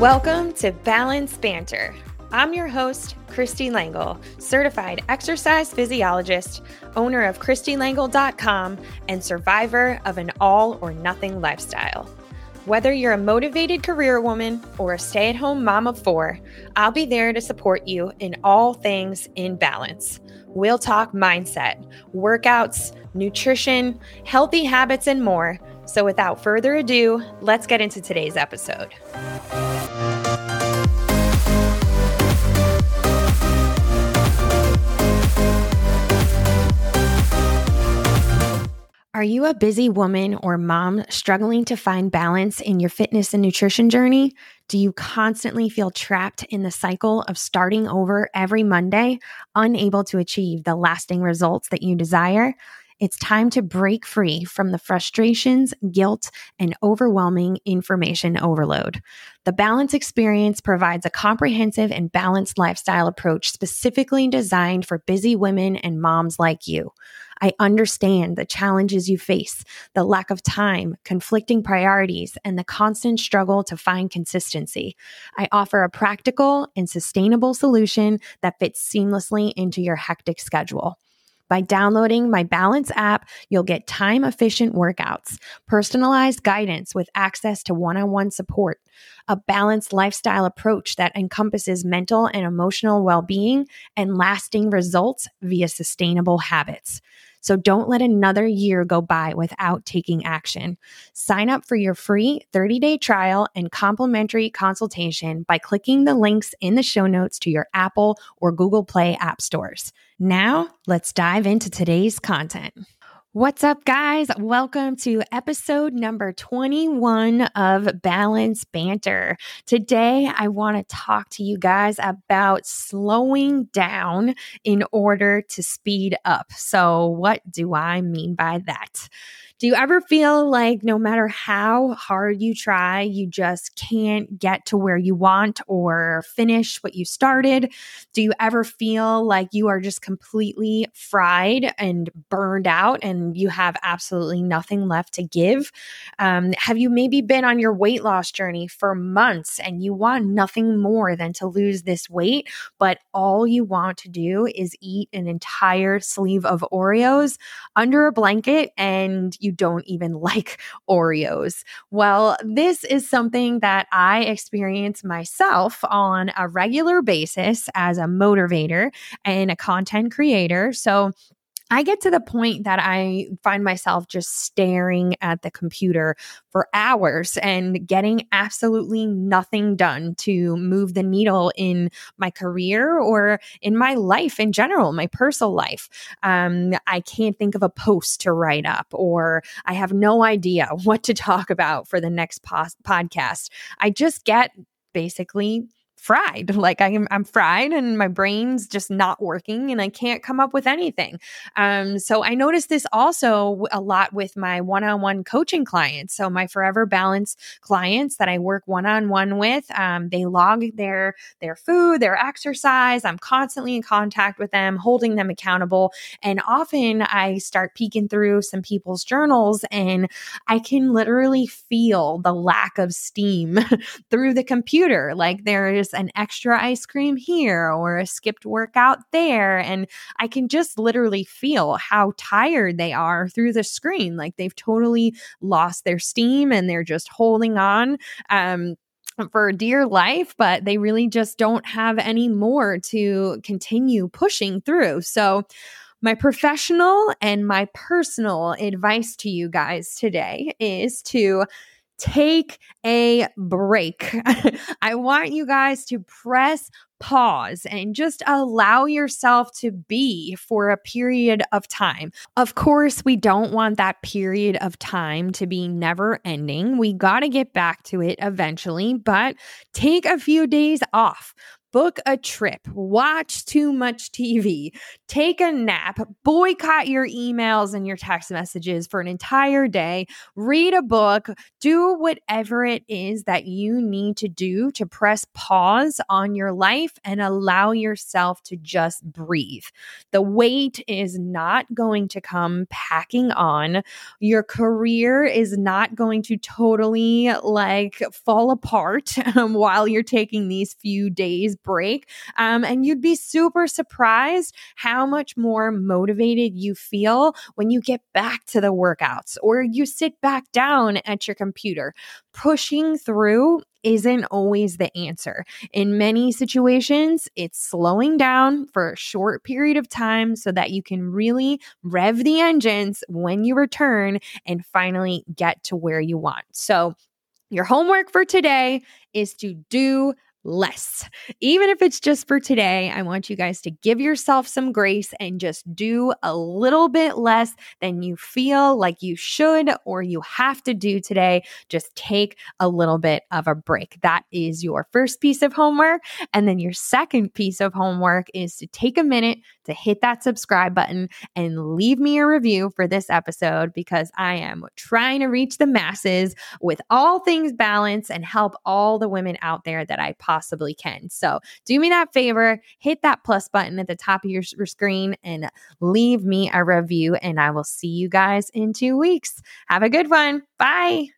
Welcome to Balance Banter. I'm your host, Kristie Langle, certified exercise physiologist, owner of KristieLangle.com, and survivor of an all or nothing lifestyle. Whether you're a motivated career woman or a stay at home mom of four, I'll be there to support you in all things in balance. We'll talk mindset, workouts, nutrition, healthy habits, and more. So, without further ado, let's get into today's episode. Are you a busy woman or mom struggling to find balance in your fitness and nutrition journey? Do you constantly feel trapped in the cycle of starting over every Monday, unable to achieve the lasting results that you desire? It's time to break free from the frustrations, guilt, and overwhelming information overload. The Balance Experience provides a comprehensive and balanced lifestyle approach specifically designed for busy women and moms like you. I understand the challenges you face, the lack of time, conflicting priorities, and the constant struggle to find consistency. I offer a practical and sustainable solution that fits seamlessly into your hectic schedule. By downloading my Balance app, you'll get time efficient workouts, personalized guidance with access to one on one support, a balanced lifestyle approach that encompasses mental and emotional well being, and lasting results via sustainable habits. So don't let another year go by without taking action. Sign up for your free 30 day trial and complimentary consultation by clicking the links in the show notes to your Apple or Google Play app stores. Now, let's dive into today's content. What's up, guys? Welcome to episode number 21 of Balance Banter. Today, I want to talk to you guys about slowing down in order to speed up. So, what do I mean by that? Do you ever feel like no matter how hard you try, you just can't get to where you want or finish what you started? Do you ever feel like you are just completely fried and burned out and you have absolutely nothing left to give? Um, have you maybe been on your weight loss journey for months and you want nothing more than to lose this weight, but all you want to do is eat an entire sleeve of Oreos under a blanket and you you don't even like Oreos. Well, this is something that I experience myself on a regular basis as a motivator and a content creator. So, I get to the point that I find myself just staring at the computer for hours and getting absolutely nothing done to move the needle in my career or in my life in general, my personal life. Um, I can't think of a post to write up, or I have no idea what to talk about for the next po- podcast. I just get basically fried. Like I'm I'm fried and my brain's just not working and I can't come up with anything. Um, so I noticed this also a lot with my one-on-one coaching clients. So my Forever Balance clients that I work one-on-one with, um, they log their their food, their exercise. I'm constantly in contact with them, holding them accountable. And often I start peeking through some people's journals and I can literally feel the lack of steam through the computer. Like there is an extra ice cream here or a skipped workout there. And I can just literally feel how tired they are through the screen. Like they've totally lost their steam and they're just holding on. Um, for dear life, but they really just don't have any more to continue pushing through. So, my professional and my personal advice to you guys today is to take a break. I want you guys to press pause and just allow yourself to be for a period of time. Of course, we don't want that period of time to be never ending. We got to get back to it eventually, but take a few days off book a trip, watch too much TV, take a nap, boycott your emails and your text messages for an entire day, read a book, do whatever it is that you need to do to press pause on your life and allow yourself to just breathe. The weight is not going to come packing on. Your career is not going to totally like fall apart while you're taking these few days break. Um, and you'd be super surprised how much more motivated you feel when you get back to the workouts or you sit back down at your computer. Pushing through isn't always the answer. In many situations, it's slowing down for a short period of time so that you can really rev the engines when you return and finally get to where you want. So, your homework for today is to do less. Even if it's just for today, I want you guys to give yourself some grace and just do a little bit less than you feel like you should or you have to do today. Just take a little bit of a break. That is your first piece of homework. And then your second piece of homework is to take a minute to hit that subscribe button and leave me a review for this episode because I am trying to reach the masses with all things balance and help all the women out there that I possibly can. So do me that favor, hit that plus button at the top of your, screen and leave me a review. And I will see you guys in two weeks. Have a good one. Bye.